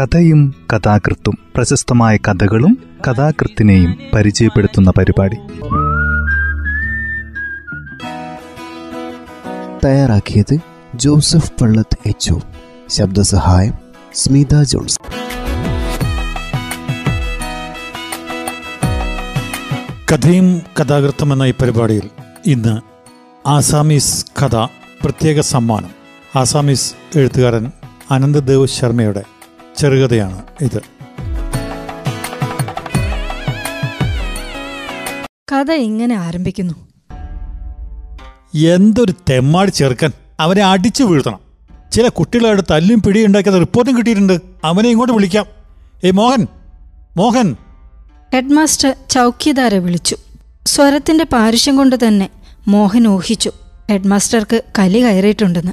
കഥയും കഥാകൃത്തും പ്രശസ്തമായ കഥകളും കഥാകൃത്തിനെയും പരിചയപ്പെടുത്തുന്ന പരിപാടി. തയ്യാറാക്കിയത് ജോസഫ് പള്ളത്ത് എച്ച് ശബ്ദസഹായം സ്മിത ജോൺസ്. കഥയും കഥാകൃത്തും എന്ന ഈ പരിപാടിയിൽ ഇന്ന് ആസാമീസ് കഥ പ്രത്യേക സമ്മാനം. ആസാമീസ് എഴുത്തുകാരൻ അനന്തദേവ് ശർമ്മയുടെ ചെറുകഥയാണ് ഇത്. കഥ ഇങ്ങനെ ആരംഭിക്കുന്നു. എന്തൊരു തെമ്മാടി ചെറുക്കൻ. അവനെ അടിച്ചു വീഴ്ത്തണം. ചില കുട്ടികളായിട്ട് തല്ലും പിടിയും ഉണ്ടാക്കിയത് റിപ്പോർട്ടും കിട്ടിയിട്ടുണ്ട്. അവനെ ഇങ്ങോട്ട് വിളിക്കാം. ഏ മോഹൻ. മോഹൻ. ഹെഡ്മാസ്റ്റർ ചൗക്കിദാരെ വിളിച്ചു. സ്വരത്തിന്റെ പാരുഷ്യം കൊണ്ട് തന്നെ മോഹൻ ഊഹിച്ചു. ഹെഡ്മാസ്റ്റർക്ക് കലി കയറിയിട്ടുണ്ടെന്ന്.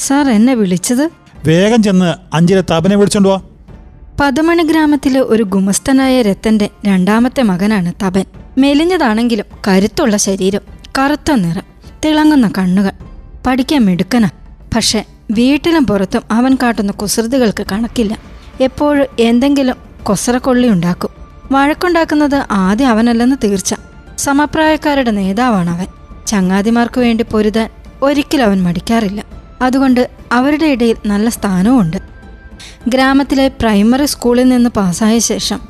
സാർ എന്നെ വിളിച്ചത്? വേഗം ചെന്ന് അഞ്ചിലെ തപനെ വിളിച്ചോണ്ട് പോവാ ഗ്രാമത്തിലെ ഒരു ഗുമസ്തനായ രത്തന്റെ രണ്ടാമത്തെ മകനാണ് തപൻ. മെലിഞ്ഞതാണെങ്കിലും കരുത്തുള്ള ശരീരം കറുത്ത നിറം തിളങ്ങുന്ന കണ്ണുകൾ പഠിക്കാൻ മിടുക്കന. പക്ഷെ വീട്ടിലും പുറത്തും അവൻ കാട്ടുന്ന കുസൃതികൾക്ക് കണക്കില്ല. എപ്പോഴും എന്തെങ്കിലും കൊസറക്കൊള്ളി ഉണ്ടാക്കും. വഴക്കുണ്ടാക്കുന്നത് ആദ്യം അവനല്ലെന്ന് തീർച്ച. സമപ്രായക്കാരുടെ നേതാവാണ് അവൻ. ചങ്ങാതിമാർക്ക് വേണ്ടി പൊരുതാൻ ഒരിക്കലും അവൻ മടിക്കാറില്ല. അതുകൊണ്ട് അവരുടെ ഇടയിൽ നല്ല സ്ഥാനവുമുണ്ട്. ഗ്രാമത്തിലെ പ്രൈമറി സ്കൂളിൽ നിന്ന് പാസ്സായ ശേഷം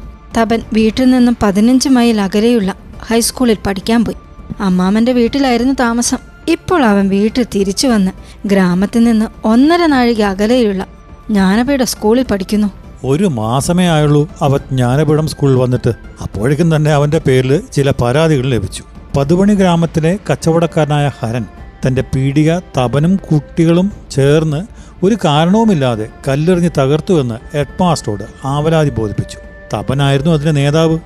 തപൻ വീട്ടിൽ നിന്നും പതിനഞ്ച് മൈൽ അകലെയുള്ള ഹൈസ്കൂളിൽ പഠിക്കാൻ പോയി. അമ്മാമന്റെ വീട്ടിലായിരുന്നു താമസം. ഇപ്പോൾ അവൻ വീട്ടിൽ തിരിച്ചു വന്ന് ഗ്രാമത്തിൽ നിന്ന് ഒന്നര നാഴിക അകലെയുള്ള ജ്ഞാനപീഠ സ്കൂളിൽ പഠിക്കുന്നു. ഒരു മാസമേ ആയുള്ളൂ അവൻ ജ്ഞാനപീഠം സ്കൂളിൽ വന്നിട്ട്. അപ്പോഴേക്കും തന്നെ അവന്റെ പേരിൽ ചില പരാതികൾ ലഭിച്ചു. പതുപണി ഗ്രാമത്തിലെ കച്ചവടക്കാരനായ ഹരൻ തന്റെ പീഡിക തപനും കുട്ടികളും ചേർന്ന് ഒരു കാരണവുമില്ലാതെ കല്ലെറിഞ്ഞ് തകർത്തുവെന്ന് ഹെഡ്മാസ്റ്ററോട് ആവലാതി ബോധിപ്പിച്ചു. തപനായിരുന്നു അതിന്റെ നേതാവ്.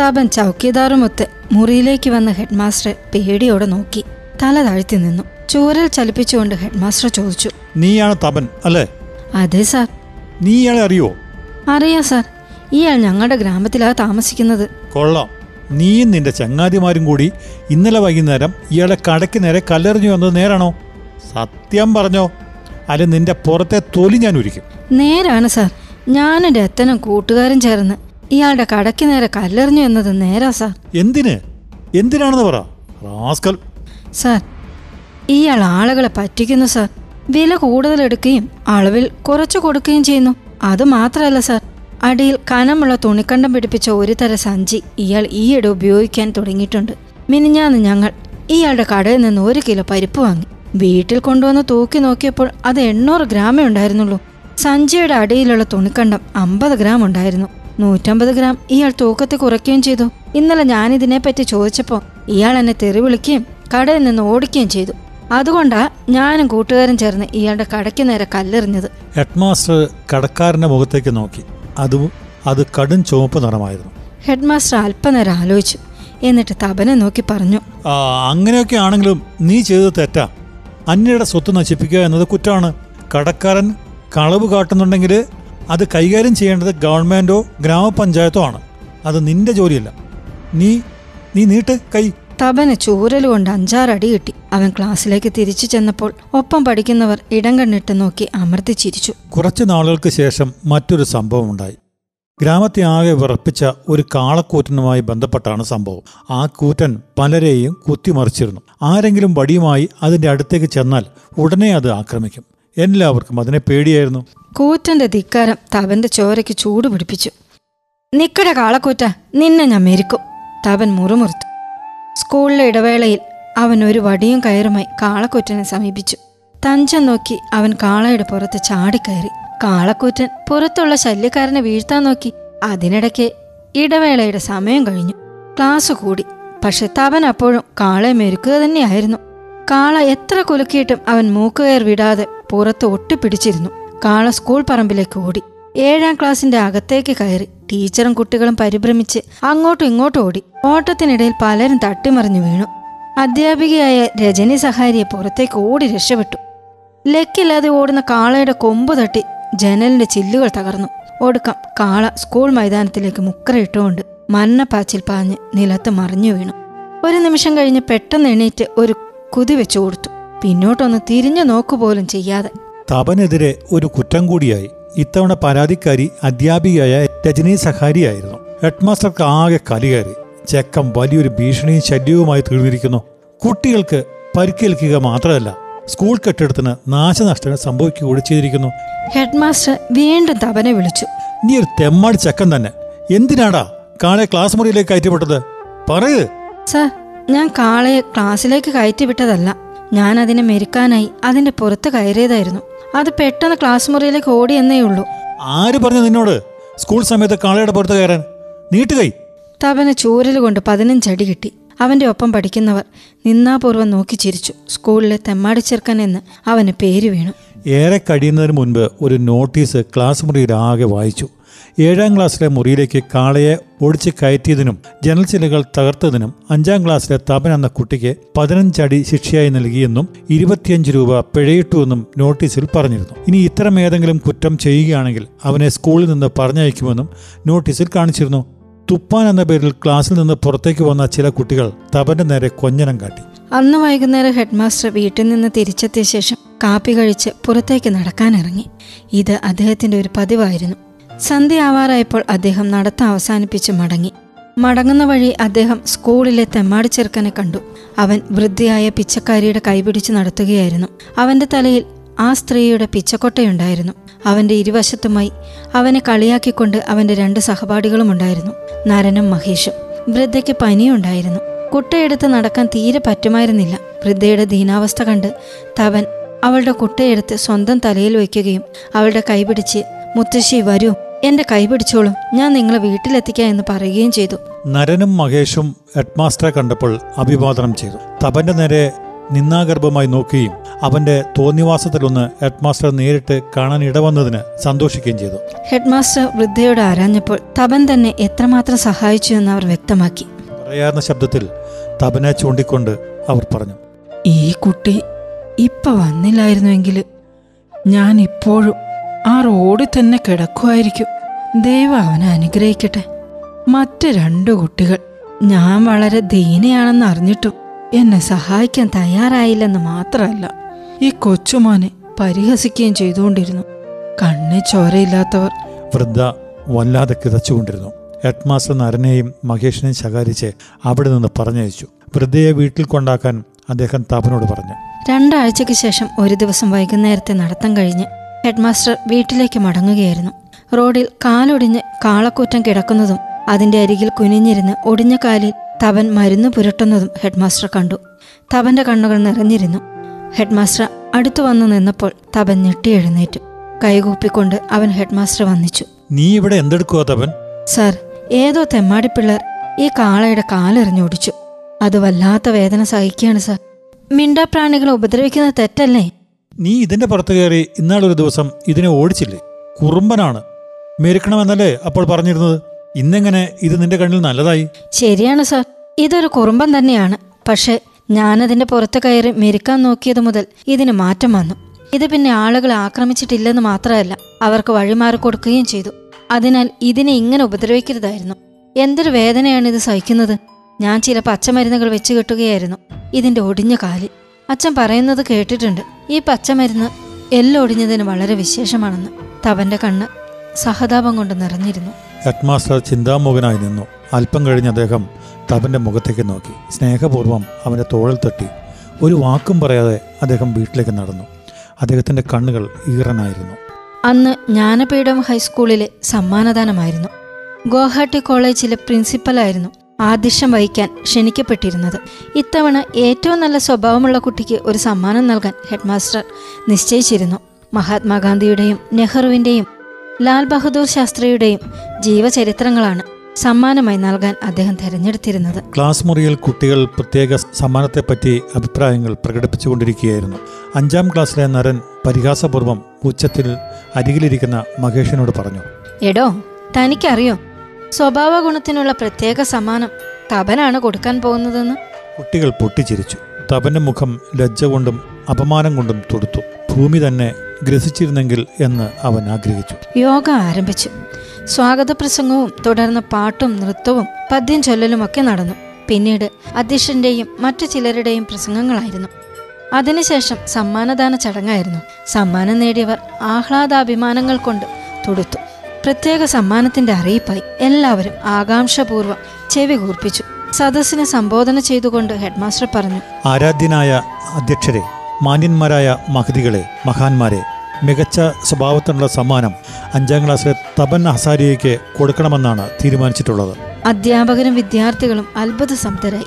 തപൻ ചൗക്കിദാറുമൊത്ത് മുറിയിലേക്ക് വന്ന ഹെഡ്മാസ്റ്റർ പേടിയോടെ നോക്കി. തല താഴ്ത്തി നിന്നു. ചൂരൽ ചലിപ്പിച്ചുകൊണ്ട് ഹെഡ്മാസ്റ്റർ ചോദിച്ചു. നീയാണ് തപൻ അല്ലേ? അതെ സാർ. നീ ഇയാളെ അറിയോ? അറിയാം സാർ. ഇയാൾ ഞങ്ങളുടെ ഗ്രാമത്തിലാ താമസിക്കുന്നത്. കൊള്ളാം. നീയും നിന്റെ ചങ്ങാതിമാരും കൂടി ഇന്നലെ വൈകുന്നേരം ഇയാളെ കടയ്ക്ക് നേരെ കല്ലെറിഞ്ഞു വന്നത് നേരാണോ? സത്യം പറഞ്ഞോ അല്ലെ നിന്റെ പുറത്തെ തൊലി ഞാൻ ഒരുക്കും നേരാണ് സാർ. ഞാനും രത്തനും കൂട്ടുകാരും ചേർന്ന് ഇയാളുടെ കടയ്ക്ക് നേരെ കല്ലെറിഞ്ഞു എന്നത് നേരാ സാർ. എന്തിന്? എന്തിനാണെന്ന് പറ. റാസ്കൽ. സാർ ഇയാൾ ആളുകളെ പറ്റിക്കുന്നു സാർ. വില കൂടുതൽ എടുക്കുകയും അളവിൽ കുറച്ചു കൊടുക്കുകയും ചെയ്യുന്നു. അത് മാത്രമല്ല സാർ. അടിയിൽ കനമുള്ള തുണിക്കണ്ടം പിടിപ്പിച്ച ഒരു തര സഞ്ചി ഇയാൾ ഈയിടെ ഉപയോഗിക്കാൻ തുടങ്ങിയിട്ടുണ്ട്. മിനിഞ്ഞാന്ന് ഞങ്ങൾ ഇയാളുടെ കടയിൽ നിന്ന് ഒരു കിലോ പരിപ്പ് വാങ്ങി. വീട്ടിൽ കൊണ്ടുവന്ന് തൂക്കി നോക്കിയപ്പോൾ അത് എണ്ണൂറ് ഗ്രാമേ ഉണ്ടായിരുന്നുള്ളൂ. സഞ്ചിയുടെ അടിയിലുള്ള തുണിക്കണ്ടം അമ്പത് ഗ്രാം ഉണ്ടായിരുന്നു. നൂറ്റമ്പത് ഗ്രാം ഇയാൾ തൂക്കത്തെ കുറയ്ക്കുകയും ചെയ്തു. ഇന്നലെ ഞാൻ ഇതിനെപ്പറ്റി ചോദിച്ചപ്പോൾ ഇയാൾ എന്നെ തെറി വിളിക്കുകയും കടയിൽ നിന്ന് ഓടിക്കുകയും ചെയ്തു. അതുകൊണ്ടാ ഞാനും കൂട്ടുകാരും ചേർന്ന് ഇയാളുടെ കടയ്ക്ക് നേരെ കല്ലെറിഞ്ഞത്. ഹെഡ്മാസ്റ്റർ കടക്കാരന്റെ മുഖത്തേക്ക് നോക്കി. അതും അത് കടും ചുവപ്പ് നിറമായിരുന്നു. ഹെഡ്മാസ്റ്റർ അല്പനേരം ആലോചിച്ചു. എന്നിട്ട് തപനെ നോക്കി പറഞ്ഞു. അങ്ങനെയൊക്കെ ആണെങ്കിലും നീ ചെയ്തത് തെറ്റാ. അന്യയുടെ സ്വത്ത് നശിപ്പിക്കുക എന്നത് കുറ്റമാണ് കടക്കാരൻ കളവ് കാട്ടുന്നുണ്ടെങ്കിൽ അത് കൈകാര്യം ചെയ്യേണ്ടത് ഗവൺമെന്റോ ഗ്രാമപഞ്ചായത്തോ ആണ്. അത് നിന്റെ ജോലിയല്ല. നീ നീ നീട്ട് കൈ. തപന് ചൂരലുകൊണ്ട് അഞ്ചാറടി കിട്ടി. അവൻ ക്ലാസ്സിലേക്ക് തിരിച്ചു ചെന്നപ്പോൾ ഒപ്പം പഠിക്കുന്നവർ ഇടം കണ്ണിട്ട് നോക്കി അമർത്തി ചിരിച്ചു. കുറച്ചു നാളുകൾക്ക് ശേഷം മറ്റൊരു സംഭവം ഉണ്ടായി. ഗ്രാമത്തെ ആകെ വിറപ്പിച്ച ഒരു കാളക്കൂറ്റനുമായി ബന്ധപ്പെട്ടാണ് സംഭവം. ആ കൂറ്റൻ പലരെയും കുത്തിമറിച്ചിരുന്നു. ആരെങ്കിലും വടിയുമായി അതിന്റെ അടുത്തേക്ക് ചെന്നാൽ ഉടനെ അത് ആക്രമിക്കും. എല്ലാവർക്കും അതിനെ പേടിയായിരുന്നു. കൂറ്റന്റെ ധിക്കാരം തപന്റെ ചോരയ്ക്ക് ചൂട് പിടിപ്പിച്ചു. നിക്കട കാളക്കൂറ്റ നിന്നെ ഞാൻ മെരുക്കും തപൻ മുറുമുറുത്തു. സ്കൂളിലെ ഇടവേളയിൽ അവൻ ഒരു വടിയും കയറുമായി കാളക്കൂറ്റനെ സമീപിച്ചു. തഞ്ചം നോക്കി അവൻ കാളയുടെ പുറത്ത് ചാടിക്കയറി. കാളക്കൂറ്റൻ പുറത്തുള്ള ശല്യക്കാരനെ വീഴ്ത്താൻ നോക്കി. അതിനിടയ്ക്ക് ഇടവേളയുടെ സമയം കഴിഞ്ഞു. ക്ലാസ് കൂടി. പക്ഷെ തവൻ അപ്പോഴും കാളയെ മെരുക്കുക തന്നെയായിരുന്നു. കാള എത്ര കുലുക്കിയിട്ടും അവൻ മൂക്കുകയർ വിടാതെ പുറത്ത് ഒട്ടിപ്പിടിച്ചിരുന്നു. കാള സ്കൂൾ പറമ്പിലേക്ക് ഓടി. ഏഴാം ക്ലാസിന്റെ അകത്തേക്ക് കയറി. ടീച്ചറും കുട്ടികളും പരിഭ്രമിച്ച് അങ്ങോട്ടും ഇങ്ങോട്ടും ഓടി. ഓട്ടത്തിനിടയിൽ പലരും തട്ടിമറിഞ്ഞു വീണു. അധ്യാപികയായ രജനി സഹാരിയെ പുറത്തേക്ക് ഓടി രക്ഷപ്പെട്ടു. ലക്കില്ലാതെ ഓടുന്ന കാളയുടെ കൊമ്പ് തട്ടി ജനലിന്റെ ചില്ലുകൾ തകർന്നു. ഒടുക്കം കാള സ്കൂൾ മൈതാനത്തിലേക്ക് മുക്കറയിട്ടുകൊണ്ട് മരണപ്പാച്ചിൽ പാഞ്ഞ് നിലത്ത് മറിഞ്ഞു വീണു. ഒരു നിമിഷം കഴിഞ്ഞ് പെട്ടെന്ന് എണീറ്റ് ഒരു കുതി വെച്ചു കൊടുത്തു പിന്നോട്ടൊന്ന് തിരിഞ്ഞു നോക്കുപോലും ചെയ്യാതെ. തപനെതിരെ ഒരു കുറ്റം കൂടിയായി. ഇത്തവണ പരാതിക്കാരി അധ്യാപികയായ രജനി സഹാരിയായിരുന്നു ഹെഡ്മാസ്റ്റർക്ക് ആകെ കലികയറി ചെക്കം വലിയൊരു ഭീഷണിയും ശല്യവുമായി തീർന്നിരിക്കുന്നു. കുട്ടികൾക്ക് പരിക്കേൽക്കുക മാത്രമല്ല സ്കൂൾ കെട്ടിടത്തിന് നാശനഷ്ടങ്ങൾ സംഭവിക്കുക കൂടി ചെയ്തിരിക്കുന്നു. ഹെഡ്മാസ്റ്റർ വീണ്ടും തവനെ വിളിച്ചു. നീ ഒരു തെമ്മാടി ചെക്കൻ തന്നെ. എന്തിനാടാ കാളെ ക്ലാസ് മുറിയിലേക്ക് കയറ്റിവിട്ടത്? പറയ്. സർ ഞാൻ കാളയെ ക്ലാസ്സിലേക്ക് കയറ്റിവിട്ടതല്ല. ഞാൻ അതിനെ മെരുക്കാനായി അതിന്റെ പുറത്ത് കയറിയതായിരുന്നു. അത് പെട്ടെന്ന് ക്ലാസ് മുറിയിലേക്ക് ഓടി എന്നേ ഉള്ളൂ. ആര് പറഞ്ഞു നിന്നോട്? സ്കൂൾ സമയത്ത് കാളയുടെ പുറത്ത് കയറാൻ. നീട്ടുകൈ തപന് ചൂരൽ കൊണ്ട് പതിനഞ്ചടി കിട്ടി. അവന്റെ ഒപ്പം പഠിക്കുന്നവർ നിന്നാപൂർവം നോക്കി ചിരിച്ചു. സ്കൂളിലെ തെമ്മാടി ചെറുക്കൻ എന്ന് അവന് പേര് വീണു. ഏറെ കഴിയുന്നതിന് മുൻപ് ഒരു നോട്ടീസ് ക്ലാസ് മുറിയിൽ ആകെ വായിച്ചു. ഏഴാം ക്ലാസ്സിലെ മുറിയിലേക്ക് കാളയെ ഒടിച്ച് കയറ്റിയതിനും ജനൽ ചിലകൾ തകർത്തതിനും അഞ്ചാം ക്ലാസ്സിലെ തപൻ എന്ന കുട്ടിക്ക് പതിനഞ്ചടി ശിക്ഷയായി നൽകിയെന്നും ഇരുപത്തിയഞ്ച് രൂപ പിഴയിട്ടുവെന്നും നോട്ടീസിൽ പറഞ്ഞിരുന്നു. ഇനി ഇത്തരം ഏതെങ്കിലും കുറ്റം ചെയ്യുകയാണെങ്കിൽ അവനെ സ്കൂളിൽ നിന്ന് പറഞ്ഞയക്കുമെന്നും നോട്ടീസിൽ കാണിച്ചിരുന്നു. തുപ്പാൻ എന്ന പേരിൽ ക്ലാസ്സിൽ നിന്ന് പുറത്തേക്ക് വന്ന ചില കുട്ടികൾ തപന്റെ നേരെ കൊഞ്ഞനം കാട്ടി. അന്ന് വൈകുന്നേരം ഹെഡ്മാസ്റ്റർ വീട്ടിൽ നിന്ന് തിരിച്ചെത്തിയ ശേഷം കാപ്പി കഴിച്ച് പുറത്തേക്ക് നടക്കാനിറങ്ങി. ഇത് അദ്ദേഹത്തിന്റെ ഒരു പതിവായിരുന്നു. സന്ധ്യ ആവാറായപ്പോൾ അദ്ദേഹം നടത്തം അവസാനിപ്പിച്ച് മടങ്ങി. മടങ്ങുന്ന വഴി അദ്ദേഹം സ്കൂളിലെ തെമ്മാടി ചെറുക്കനെ കണ്ടു. അവൻ വൃദ്ധയായ പിച്ചക്കാരിയുടെ കൈപിടിച്ച് നടത്തുകയായിരുന്നു. അവന്റെ തലയിൽ ആ സ്ത്രീയുടെ പിച്ചക്കൊട്ടയുണ്ടായിരുന്നു. അവന്റെ ഇരുവശത്തുമായി അവനെ കളിയാക്കിക്കൊണ്ട് അവന്റെ രണ്ട് സഹപാഠികളും ഉണ്ടായിരുന്നു. നരനും മഹേഷും. വൃദ്ധയ്ക്ക് പനിയുണ്ടായിരുന്നു. കുട്ടയെടുത്ത് നടക്കാൻ തീരെ പറ്റുമായിരുന്നില്ല. വൃദ്ധയുടെ ദീനാവസ്ഥ കണ്ട് തവൻ അവളുടെ കുട്ടയെടുത്ത് സ്വന്തം തലയിൽ വയ്ക്കുകയും അവളുടെ കൈപിടിച്ച് മുത്തശ്ശി വരൂ. എന്റെ കൈ പിടിച്ചോളൂ. ഞാൻ നിങ്ങളെ വീട്ടിലെത്തിക്കാം എന്ന് പറയുകയും ചെയ്തു. നരനും മഹേഷും ഹെഡ്മാസ്റ്ററെ കണ്ടപ്പോൾ അഭിവാദനം ചെയ്തു. തപന്റെ നേരെ നിന്നാഗർഭമായി നോക്കുകയും അവന്റെ തോന്നിവാസത്തിലൊന്ന് ഹെഡ്മാസ്റ്റർ നേരിട്ട് കാണാൻ ഇടവന്നതിന് സന്തോഷിക്കുകയും ചെയ്തു. ഹെഡ്മാസ്റ്റർ വൃദ്ധയോട് ആരാഞ്ഞപ്പോൾ തപൻ തന്നെ എത്രമാത്രം സഹായിച്ചു എന്ന് അവർ വ്യക്തമാക്കി. പറയാർന്ന ശബ്ദത്തിൽ തപനെ ചൂണ്ടിക്കൊണ്ട് അവർ പറഞ്ഞു ഈ കുട്ടി ഇപ്പൊ വന്നില്ലായിരുന്നുവെങ്കിൽ ഞാൻ ഇപ്പോഴും ആ റോഡിൽ തന്നെ കിടക്കുമായിരിക്കും. ദൈവം അവനെ അനുഗ്രഹിക്കട്ടെ. മറ്റു രണ്ടു കുട്ടികൾ. ഞാൻ വളരെ ദീനയാണെന്ന് അറിഞ്ഞിട്ടും എന്നെ സഹായിക്കാൻ തയ്യാറായില്ലെന്ന് മാത്രമല്ല ഈ കൊച്ചുമോനെ പരിഹസിക്കുകയും ചെയ്തുകൊണ്ടിരുന്നു. കണ്ണി ചോരയില്ലാത്തവർ. വൃദ്ധ വല്ലാതെ കിതച്ചുകൊണ്ടിരുന്നു. ഹെഡ്മാസ്റ്റർ നരനെയും മഹേഷിനെയും ശകാരിച്ച് അവിടെ നിന്ന് പറഞ്ഞയച്ചു. വൃദ്ധയെ വീട്ടിൽ കൊണ്ടാക്കാൻ അദ്ദേഹം തപനോട് പറഞ്ഞു. രണ്ടാഴ്ചയ്ക്ക് ശേഷം ഒരു ദിവസം വൈകുന്നേരത്തെ നടത്തം കഴിഞ്ഞ് ഹെഡ്മാസ്റ്റർ വീട്ടിലേക്ക് മടങ്ങുകയായിരുന്നു. റോഡിൽ കാലൊടിഞ്ഞ് കാളക്കൂറ്റം കിടക്കുന്നതും അതിന്റെ അരികിൽ കുനിഞ്ഞിരുന്ന് ഒടിഞ്ഞ കാലിൽ തവൻ മരുന്ന് പുരട്ടുന്നതും ഹെഡ്മാസ്റ്റർ കണ്ടു. തവന്റെ കണ്ണുകൾ നിറഞ്ഞിരുന്നു. ഹെഡ്മാസ്റ്റർ അടുത്തു വന്നു നിന്നപ്പോൾ തവൻ ഞെട്ടിയെഴുന്നേറ്റു കൈകൂപ്പിക്കൊണ്ട് അവൻ ഹെഡ്മാസ്റ്റർ വന്നിച്ചു. നീ ഇവിടെ എന്തെടുക്കുക തപൻ? സാർ ഏതോ തെമ്മാടിപ്പിള്ളർ ഈ കാളയുടെ കാലെറിഞ്ഞോടിച്ചു. അത് വല്ലാത്ത വേദന സഹിക്കുകയാണ് സാർ. മിണ്ടാപ്രാണികളെ ഉപദ്രവിക്കുന്നത് തെറ്റല്ലേ? നീ ഇതിന്റെ പുറത്ത് കയറി ഇന്നാളൊരു ദിവസം ഇതിനെ ഓടിച്ചില്ലേ? കുറുമ്പനാണ്. മെരുക്കണമെന്നല്ലേ അപ്പോൾ പറഞ്ഞിരുന്നത്? ഇന്നെങ്ങനെ ഇത് നിന്റെ കണ്ണിൽ നല്ലതായി? ശരിയാണ് സാർ. ഇതൊരു കുറുമ്പൻ തന്നെയാണ്. പക്ഷേ ഞാനതിന്റെ പുറത്ത് കയറി മെരുക്കാൻ നോക്കിയത് മുതൽ ഇതിന് മാറ്റം വന്നു. ഇത് പിന്നെ ആളുകളെ ആക്രമിച്ചിട്ടില്ലെന്ന് മാത്രമല്ല അവർക്ക് വഴിമാറി കൊടുക്കുകയും ചെയ്തു. അതിനാൽ ഇതിനെ ഇങ്ങനെ ഉപദ്രവിക്കരുതായിരുന്നു. എന്തൊരു വേദനയാണ് ഇത് സഹിക്കുന്നത്? ഞാൻ ചില പച്ചമരുന്നുകൾ വെച്ചു കെട്ടുകയായിരുന്നു. ഇതിന്റെ ഒടിഞ്ഞ കാലിൽ. അച്ഛൻ പറയുന്നത് കേട്ടിട്ടുണ്ട്. ഈ പച്ചമരുന്ന് എല്ലൊടിഞ്ഞതിന് വളരെ വിശേഷമാണെന്ന് തവന്റെ കണ്ണ് സഹതാപം കൊണ്ട് നിറഞ്ഞിരുന്നു. ഹെഡ്മാസ്റ്റർ ചിന്താമുഖനായി നിന്നു. അല്പം കഴിഞ്ഞ് അദ്ദേഹം തവന്റെ മുഖത്തേക്ക് നോക്കി. സ്നേഹപൂർവം അവന്റെ തോളിൽ തട്ടി. ഒരു വാക്കും പറയാതെ അദ്ദേഹം വീട്ടിലേക്ക് നടന്നു. അദ്ദേഹത്തിന്റെ കണ്ണുകൾ ഈറനായിരുന്നു. അന്ന് ജ്ഞാനപീഠം ഹൈസ്കൂളിലെ സമ്മാനദാനമായിരുന്നു. ഗോഹാട്ടി കോളേജിലെ പ്രിൻസിപ്പലായിരുന്നു ആദിഷം വഹിക്കാൻ ക്ഷണിക്കപ്പെട്ടിരുന്നത്. ഇത്തവണ ഏറ്റവും നല്ല സ്വഭാവമുള്ള കുട്ടിക്ക് ഒരു സമ്മാനം നൽകാൻ ഹെഡ്മാസ്റ്റർ നിശ്ചയിച്ചിരുന്നു. മഹാത്മാഗാന്ധിയുടെയും നെഹ്റുവിന്റെയും ലാൽ ബഹദൂർ ശാസ്ത്രിയുടെയും ജീവചരിത്രങ്ങളാണ് സമ്മാനമായി നൽകാൻ അദ്ദേഹം തിരഞ്ഞെടുത്തിരുന്നത്. ക്ലാസ് മുറിയിൽ കുട്ടികൾ പ്രത്യേക സമ്മാനത്തെപ്പറ്റി അഭിപ്രായങ്ങൾ പ്രകടിപ്പിച്ചുകൊണ്ടിരിക്കുകയായിരുന്നു. അഞ്ചാം ക്ലാസ്സിലെ നരൻ പരിഹാസപൂർവം ഉച്ചത്തിൽ അരികിലിരിക്കുന്ന മഹേഷിനോട് പറഞ്ഞു എടോ തനിക്കറിയോ സ്വഭാവ ഗുണത്തിനുള്ള പ്രത്യേക സമ്മാനം തപനാണ് കൊടുക്കാൻ പോകുന്നതെന്ന്. കുട്ടികൾ പൊട്ടിച്ചിരിച്ചു. തപന്റെ മുഖം ലജ്ജ കൊണ്ടും അപമാനം കൊണ്ടും തൊടുത്തു. ഭൂമി തന്നെ ഗ്രസിച്ചിരുന്നെങ്കിൽ എന്ന് അവൻ ആഗ്രഹിച്ചു. യോഗ ആരംഭിച്ചു. സ്വാഗത പ്രസംഗവും തുടർന്ന് പാട്ടും നൃത്തവും പദ്യം ചൊല്ലലുമൊക്കെ നടന്നു. പിന്നീട് അധ്യക്ഷന്റെയും മറ്റു ചിലരുടെയും പ്രസംഗങ്ങളായിരുന്നു. അതിനുശേഷം സമ്മാനദാന ചടങ്ങായിരുന്നു. സമ്മാനം നേടിയവർ ആഹ്ലാദാഭിമാനങ്ങൾ കൊണ്ട് തൊടുത്തു. പ്രത്യേക സമ്മാനത്തിന്റെ അറിയിപ്പായി എല്ലാവരും ആകാംക്ഷപൂർവം ചെവി കൂർപ്പിച്ചു. സദസ്സിനെ സംബോധന ചെയ്തുകൊണ്ട് ഹെഡ്മാസ്റ്റർ പറഞ്ഞു ആരാധ്യനായ അധ്യക്ഷരെ മാന്യന്മാരായ മഹതികളെ മഹാന്മാരെ മികച്ച സ്വഭാവത്തിനുള്ള സമ്മാനം അഞ്ചാം ക്ലാസ്സിലെ തപൻ ഹസാരിയയ്ക്ക് കൊടുക്കണമെന്നാണ് തീരുമാനിച്ചിട്ടുള്ളത്. അധ്യാപകരും വിദ്യാർത്ഥികളും അത്ഭുത സംതരായി.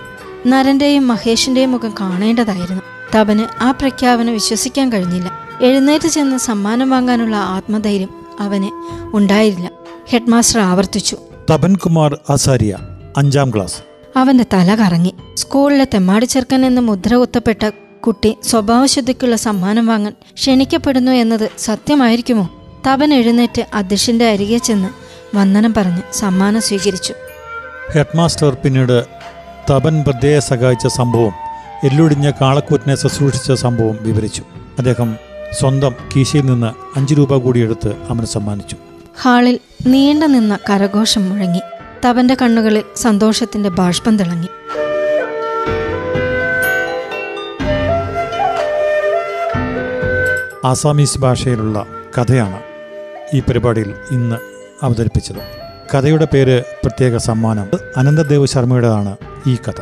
നരന്റെയും മഹേഷിന്റെയും മുഖം കാണേണ്ടതായിരുന്നു. തപന് ആ പ്രഖ്യാപനം വിശ്വസിക്കാൻ കഴിഞ്ഞില്ല. എഴുന്നേറ്റ് ചെന്ന് സമ്മാനം വാങ്ങാനുള്ള ആത്മധൈര്യം അവന് ഉണ്ടായിരുന്നില്ല. ഹെഡ്മാസ്റ്റർ ആവർത്തിച്ചു. തപൻ കുമാർ ആസാരിയ അഞ്ചാം ക്ലാസ്. അവന്റെ തല കറങ്ങി. സ്കൂളിലെ തെമ്മാടി ചെറുക്കൻ എന്ന് മുദ്ര കുത്തപ്പെട്ട കുട്ടി സ്വഭാവശുദ്ധിക്കുള്ള സമ്മാനം വാങ്ങാൻ ക്ഷണിക്കപ്പെടുന്നു എന്നത് സത്യമായിരിക്കുമോ? തപൻ എഴുന്നേറ്റ് അധ്യക്ഷന്റെ അരികെ ചെന്ന് വന്ദനം പറഞ്ഞ് സമ്മാനം സ്വീകരിച്ചു. ഹെഡ്മാസ്റ്റർ പിന്നീട് തപൻ പ്രത്യേക സഹായിച്ച സംഭവം എല്ലൊടിഞ്ഞ കാളക്കൂറ്റിനെ ശുശ്രൂഷിച്ച സംഭവം വിവരിച്ചു. അദ്ദേഹം സ്വന്തം കീശയിൽ നിന്ന് അഞ്ചു രൂപ കൂടി എടുത്ത് അവന് സമ്മാനിച്ചു. ഹാളിൽ നീണ്ടു നിന്ന കരഘോഷം മുഴങ്ങി. തവന്റെ കണ്ണുകളിൽ സന്തോഷത്തിന്റെ ബാഷ്പം തിളങ്ങി. ആസാമീസ് ഭാഷയിലുള്ള കഥയാണ് ഈ പരിപാടിയിൽ ഇന്ന് അവതരിപ്പിച്ചത്. കഥയുടെ പേര് പ്രത്യേക സമ്മാനം. അനന്തദേവ് ശർമ്മയുടേതാണ് ഈ കഥ.